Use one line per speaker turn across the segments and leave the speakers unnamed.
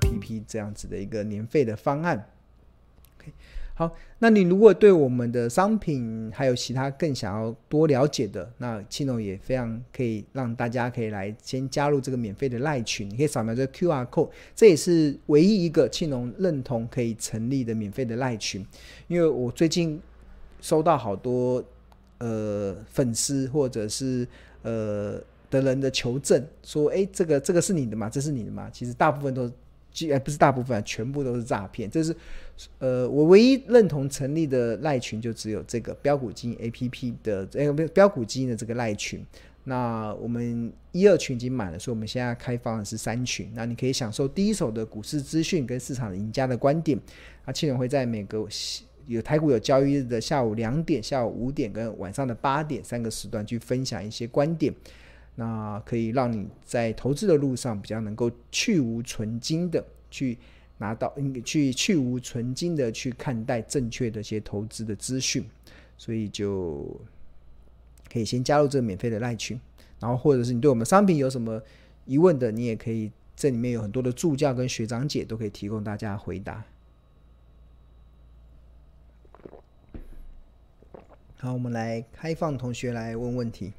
APP 这样子的一个年费的方案。好，那你如果对我们的商品还有其他更想要多了解的，那庆农也非常可以让大家可以来先加入这个免费的赖群，你可以扫描这个 QR code，这也是唯一一个庆农认同可以成立的免费的赖群。因为我最近收到好多呃粉丝或者是呃的人的求证，说哎，这个这个是你的吗？这是你的吗？其实大部分都。哎，不是大部分，全部都是诈骗。这是，呃，我唯一认同成立的赖群就只有这个标股基金 APP 的，哎，标股基金的这个赖群。那我们一二群已经满了，所以我们现在开放的是三群。那你可以享受第一手的股市资讯跟市场赢家的观点。那庆农会在每个有台股有交易日的下午两点、下午五点跟晚上的八点三个时段去分享一些观点。那可以让你在投资的路上比较能够去芜存菁的去拿到，去去芜存菁的去看待正确的一些投资的资讯，所以就可以先加入这个免费的赖群，然后或者是你对我们商品有什么疑问的，你也可以，这里面有很多的助教跟学长姐都可以提供大家回答。好，我们来开放同学来问问题。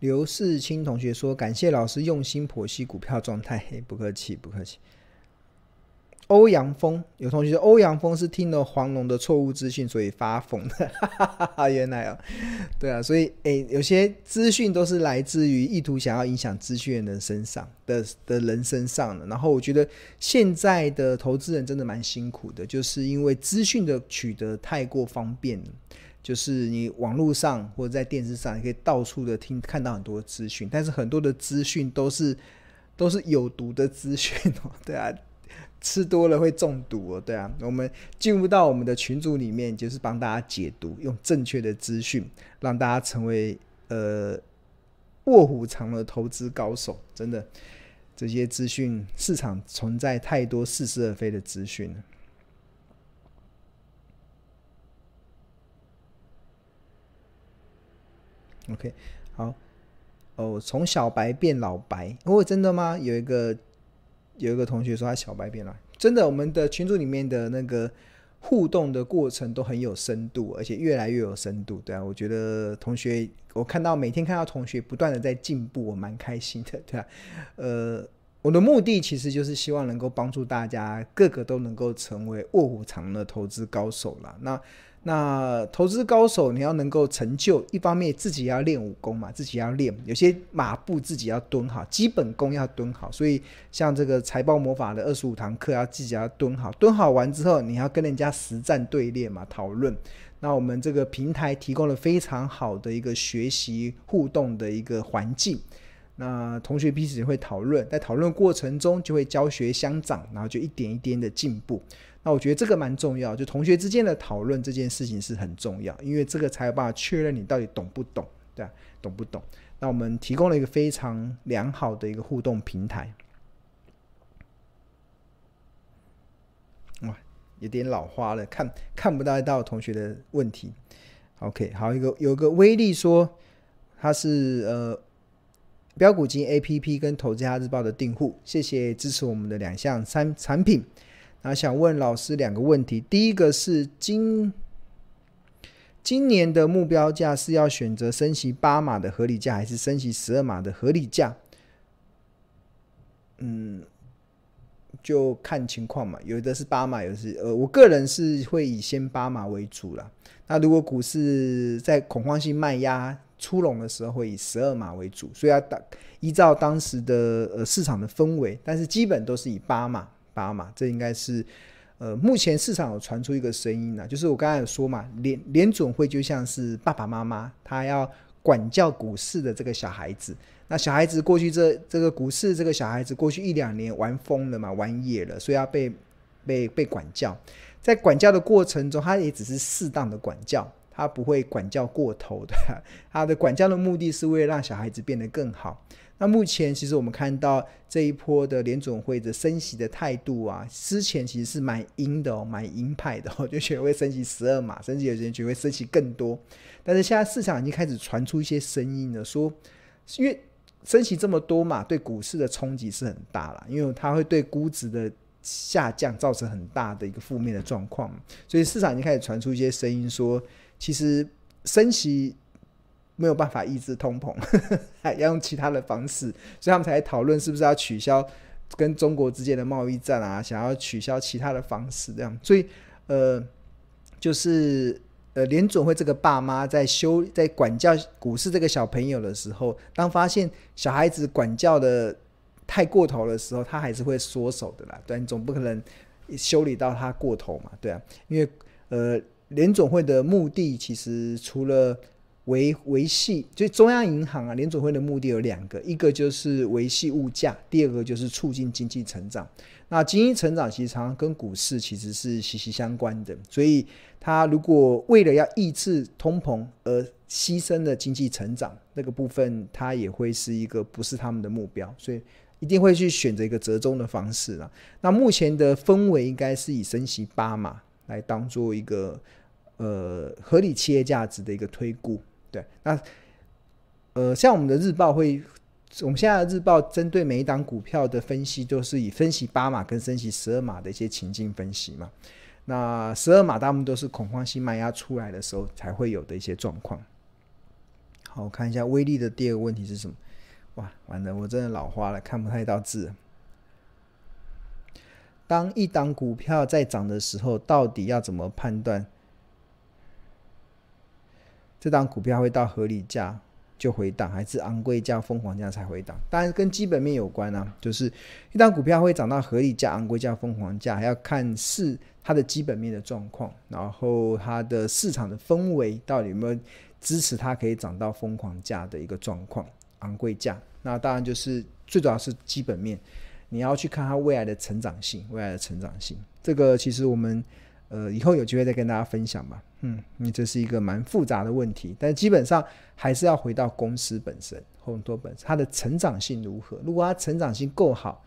刘世清同学说：“感谢老师用心剖析股票状态。”不客气，不客气。欧阳锋有同学说：“欧阳锋是听了黄龙的错误资讯，所以发疯的。”原来哦，对啊，所以诶，有些资讯都是来自于意图想要影响资讯的人身上的的人身上的。然后我觉得现在的投资人真的蛮辛苦的，就是因为资讯的取得太过方便了。就是你网络上或者在电视上，你可以到处的听看到很多资讯，但是很多的资讯都是都是有毒的资讯哦，对啊，吃多了会中毒哦，对啊，我们进入到我们的群组里面，就是帮大家解读，用正确的资讯，让大家成为呃卧虎藏龙的投资高手。真的，这些资讯市场存在太多似是而非的资讯了。OK，好，哦，从小白变老白，哦，真的吗？有一个有一个同学说他小白变老，真的，我们的群组里面的那个互动的过程都很有深度，而且越来越有深度，对啊，我觉得同学，我看到每天看到同学不断的在进步，我蛮开心的，对啊，呃，我的目的其实就是希望能够帮助大家个个都能够成为卧虎藏龙的投资高手啦。那。那投资高手，你要能够成就，一方面自己要练武功嘛，自己要练，有些马步自己要蹲好，基本功要蹲好。所以像这个财报魔法的二十五堂课，要自己要蹲好，蹲好完之后，你要跟人家实战对练嘛，讨论。那我们这个平台提供了非常好的一个学习互动的一个环境。那同学彼此会讨论，在讨论过程中就会教学相长，然后就一点一点的进步。那我觉得这个蛮重要，就同学之间的讨论这件事情是很重要，因为这个才有办法确认你到底懂不懂，对吧？懂不懂？那我们提供了一个非常良好的一个互动平台。哇，有点老花了，看看不到到同学的问题。OK，好，一个有个威力说他是呃标股金 APP 跟投资家日报的订户，谢谢支持我们的两项产产品。那想问老师两个问题，第一个是今今年的目标价是要选择升息八码的合理价，还是升息十二码的合理价？嗯，就看情况嘛，有的是八码，有的是呃，我个人是会以先八码为主啦。那如果股市在恐慌性卖压出笼的时候，会以十二码为主，所以要当依照当时的呃市场的氛围，但是基本都是以八码。八嘛，这应该是，呃，目前市场有传出一个声音呢，就是我刚才有说嘛，联联准会就像是爸爸妈妈，他要管教股市的这个小孩子。那小孩子过去这这个股市这个小孩子过去一两年玩疯了嘛，玩野了，所以要被被被管教。在管教的过程中，他也只是适当的管教，他不会管教过头的。他的管教的目的是为了让小孩子变得更好。那目前其实我们看到这一波的联总会的升息的态度啊，之前其实是蛮鹰的哦，蛮鹰派的哦，就觉得会升息十二码，甚至有些人觉得会升息更多。但是现在市场已经开始传出一些声音了，说因为升息这么多嘛，对股市的冲击是很大了，因为它会对估值的下降造成很大的一个负面的状况，所以市场已经开始传出一些声音说，其实升息。没有办法抑制通膨，要用其他的方式，所以他们才讨论是不是要取消跟中国之间的贸易战啊，想要取消其他的方式这样。所以，呃，就是呃，联准会这个爸妈在修在管教股市这个小朋友的时候，当发现小孩子管教的太过头的时候，他还是会缩手的啦。对，你总不可能修理到他过头嘛，对啊。因为呃，联准会的目的其实除了维维系，就中央银行啊，联准会的目的有两个，一个就是维系物价，第二个就是促进经济成长。那经济成长其实常常跟股市其实是息息相关的，所以它如果为了要抑制通膨而牺牲了经济成长那个部分，它也会是一个不是他们的目标，所以一定会去选择一个折中的方式了。那目前的氛围应该是以升息八码来当做一个呃合理企业价值的一个推估。对，那呃，像我们的日报会，我们现在的日报针对每一档股票的分析，都是以分析八码跟分析十二码的一些情境分析嘛。那十二码大部分都是恐慌性卖压出来的时候才会有的一些状况。好，我看一下威力的第二个问题是什么？哇，完了，我真的老花了，看不太到字。当一档股票在涨的时候，到底要怎么判断？这档股票会到合理价就回档，还是昂贵价、疯狂价才回档？当然跟基本面有关啊，就是一档股票会涨到合理价、昂贵价、疯狂价，还要看是它的基本面的状况，然后它的市场的氛围到底有没有支持它可以涨到疯狂价的一个状况、昂贵价。那当然就是最主要是基本面，你要去看它未来的成长性，未来的成长性。这个其实我们。呃，以后有机会再跟大家分享吧。嗯，你这是一个蛮复杂的问题，但基本上还是要回到公司本身，宏达本身它的成长性如何？如果它成长性够好，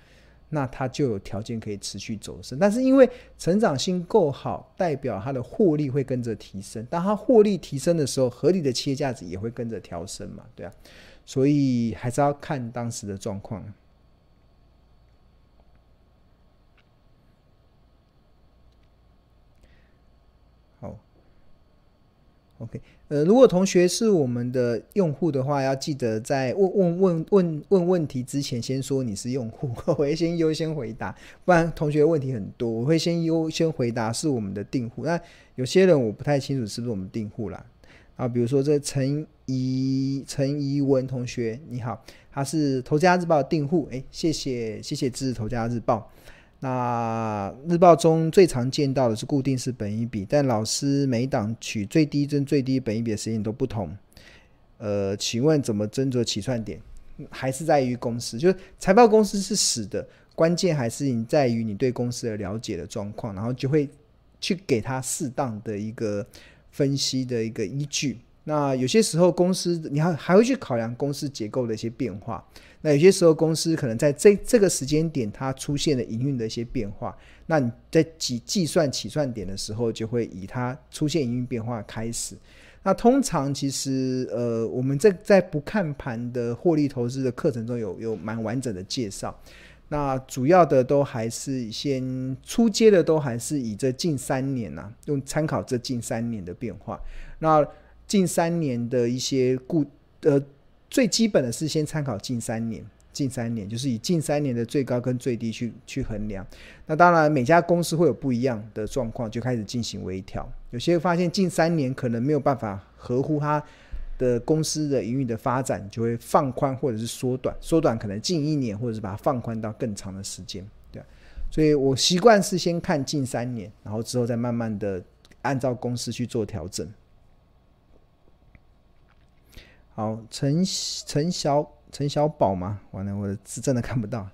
那它就有条件可以持续走升。但是因为成长性够好，代表它的获利会跟着提升。当它获利提升的时候，合理的企业价值也会跟着调升嘛，对啊。所以还是要看当时的状况。OK，呃，如果同学是我们的用户的话，要记得在问问问问问问题之前，先说你是用户，我会先优先回答，不然同学问题很多，我会先优先回答是我们的订户。那有些人我不太清楚是不是我们订户啦。啊，比如说这陈怡陈怡文同学，你好，他是头家日报订户，哎，谢谢谢谢支持头家日报。那日报中最常见到的是固定式本益比，但老师每档取最低跟最低本益比的时间都不同。呃，请问怎么斟酌起算点？还是在于公司，就是财报公司是死的，关键还是你在于你对公司的了解的状况，然后就会去给他适当的一个分析的一个依据。那有些时候公司你还还会去考量公司结构的一些变化。那有些时候公司可能在这这个时间点它出现了营运的一些变化，那你在计计算起算点的时候，就会以它出现营运变化开始。那通常其实呃我们在在不看盘的获利投资的课程中有有蛮完整的介绍。那主要的都还是先初阶的都还是以这近三年呐、用参考这近三年的变化。那近三年的一些固呃。最基本的是先参考近三年，近三年就是以近三年的最高跟最低去去衡量。那当然每家公司会有不一样的状况，就开始进行微调。有些发现近三年可能没有办法合乎它的公司的营运的发展，就会放宽或者是缩短。缩短可能近一年，或者是把它放宽到更长的时间。对，所以我习惯是先看近三年，然后之后再慢慢的按照公司去做调整。好，陈陈小陈小宝吗？完了，我的字真的看不到。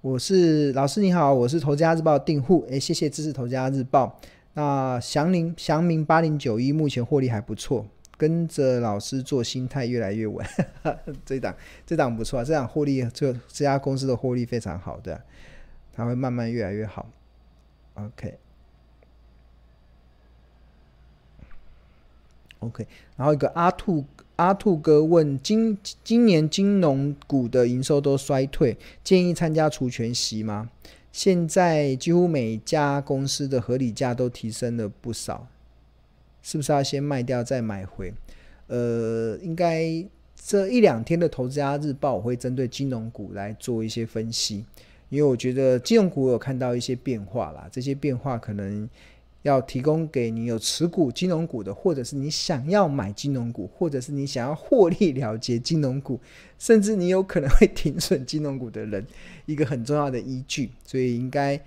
我是老师你好，我是头家日报订户，诶，谢谢支持头家日报。那祥林祥明八零九一目前获利还不错，跟着老师做，心态越来越稳。这档这档不错啊，这档获利，这这家公司的获利非常好的，它会慢慢越来越好。OK、OK，然后一个阿兔阿兔哥问：今今年金融股的营收都衰退，建议参加除权息吗？现在几乎每家公司的合理价都提升了不少。是不是要先卖掉再买回？呃，应该这一两天的投资家日报我会针对金融股来做一些分析，因为我觉得金融股有看到一些变化啦，这些变化可能要提供给你有持股金融股的，或者是你想要买金融股，或者是你想要获利了结金融股，甚至你有可能会停损金融股的人一个很重要的依据，所以应该。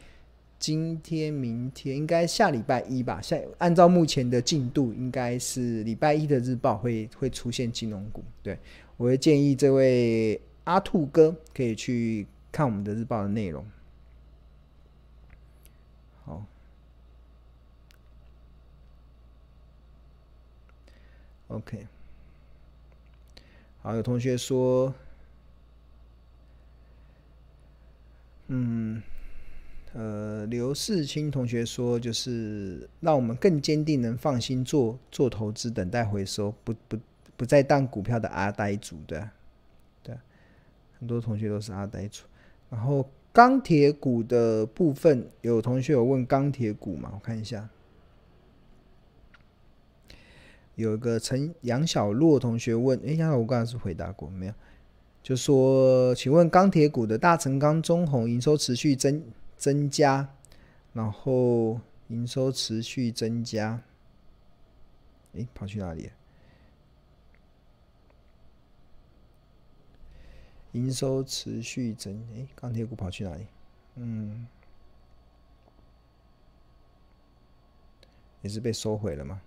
今天、明天应该下礼拜一吧。下按照目前的进度，应该是礼拜一的日报会会出现金融股。对，我会建议这位阿兔哥可以去看我们的日报的内容。，OK。好，有同学说，嗯。呃，刘世清同学说，就是让我们更坚定，能放心做做投资，等待回收，不不不再当股票的阿呆族，的，对，很多同学都是阿呆族。然后钢铁股的部分，有同学有问钢铁股吗？我看一下，有一个陈杨小洛同学问，哎，呀，我刚才是回答过没有？就说，请问钢铁股的大成钢、中鸿营收持续增。增加，然后营收持续增加。哎，跑去哪里？营收持续增，哎，钢铁股跑去哪里？嗯，也是被收回了吗？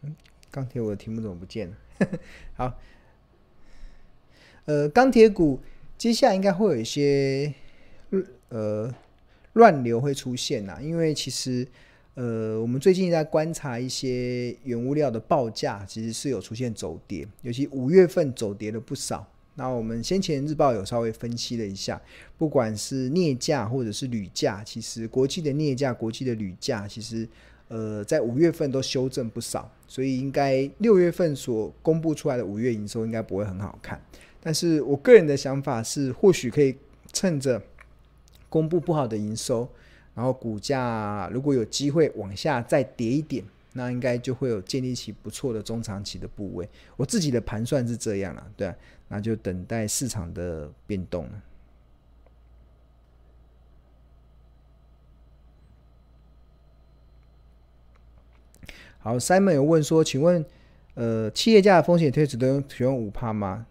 嗯。钢铁，我的题目怎么不见了？好，呃，钢铁股接下来应该会有一些呃乱流会出现呐，因为其实呃，我们最近在观察一些原物料的报价，其实是有出现走跌，尤其五月份走跌了不少。那我们先前日报有稍微分析了一下，不管是镍价或者是铝价，其实国际的镍价、国际的铝价，其实。呃，在五月份都修正不少，所以应该六月份所公布出来的五月营收应该不会很好看。但是我个人的想法是，或许可以趁着公布不好的营收，然后股价如果有机会往下再跌一点，那应该就会有建立起不错的中长期的部位。我自己的盘算是这样了，对啊，那就等待市场的变动了。好，Simon 有问说，请问，呃，企业价的风险贴水都用使用五趴吗？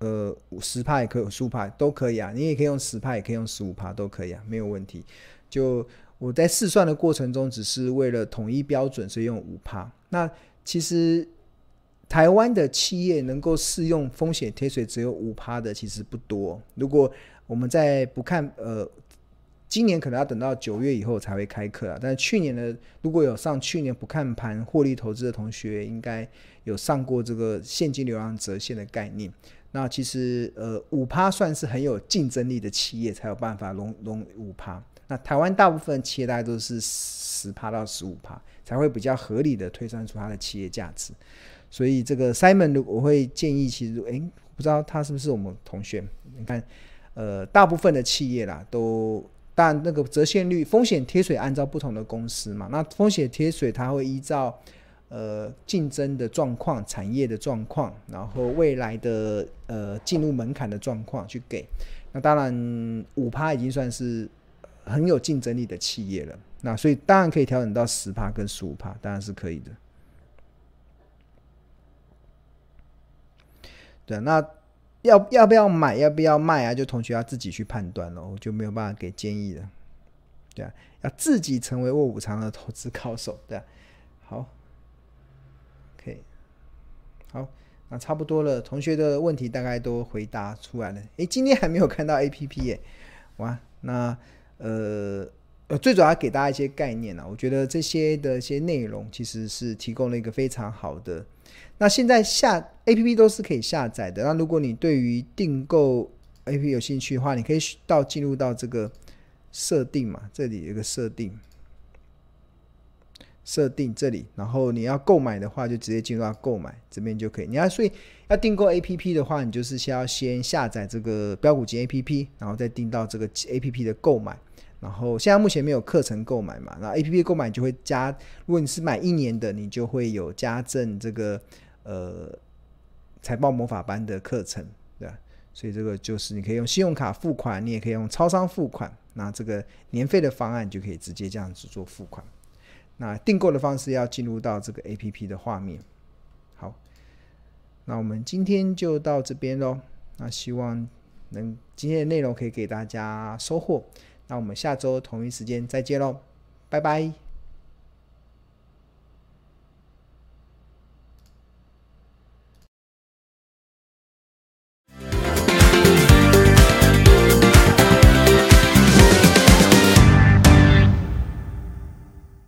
呃，五十趴也可以，十五趴都可以啊。你也可以用十趴，也可以用十五趴，都可以啊，没有问题。就我在试算的过程中，只是为了统一标准，所以用五趴。那其实台湾的企业能够适用风险贴水只有五趴的，其实不多。如果我们在不看，呃。今年可能要等到九月以后才会开课啊，但是去年的如果有上去年不看盘获利投资的同学，应该有上过这个现金流量折现的概念。那其实呃五趴算是很有竞争力的企业才有办法融融五趴。那台湾大部分企业大概都是十趴到十五趴才会比较合理的推算出它的企业价值。所以这个 Simon 我会建议，其实诶不知道他是不是我们同学？你看呃大部分的企业啦都。但那个折现率风险贴水按照不同的公司嘛，那风险贴水它会依照呃竞争的状况、产业的状况，然后未来的呃进入门槛的状况去给。那当然五趴已经算是很有竞争力的企业了，那所以当然可以调整到十趴跟十五趴，当然是可以的。对，那。要要不要买，要不要卖啊？就同学要自己去判断了，我就没有办法给建议了。对啊，要自己成为卧虎藏龙的投资高手，对。好，OK，好，那差不多了。同学的问题大概都回答出来了。诶，今天还没有看到 APP 耶，哇，那呃呃，最主要给大家一些概念啊，我觉得这些的一些内容其实是提供了一个非常好的。那现在下 APP 都是可以下载的。那如果你对于订购 APP 有兴趣的话，你可以到进入到这个设定嘛，这里有个设定。设定这里，然后你要购买的话，就直接进入到购买这边就可以。你要所以要订购 APP 的话，你就是先要先下载这个标股金 APP，然后再订到这个 APP 的购买。然后现在目前没有课程购买嘛，那 APP 购买就会加，如果你是买一年的，你就会有加赠这个呃财报魔法班的课程，对吧？所以这个就是你可以用信用卡付款，你也可以用超商付款，那这个年费的方案就可以直接这样子做付款。那订购的方式要进入到这个 APP 的画面。好，那我们今天就到这边喽。那希望能今天的内容可以给大家收获。那我们下周同一时间再见喽，拜拜。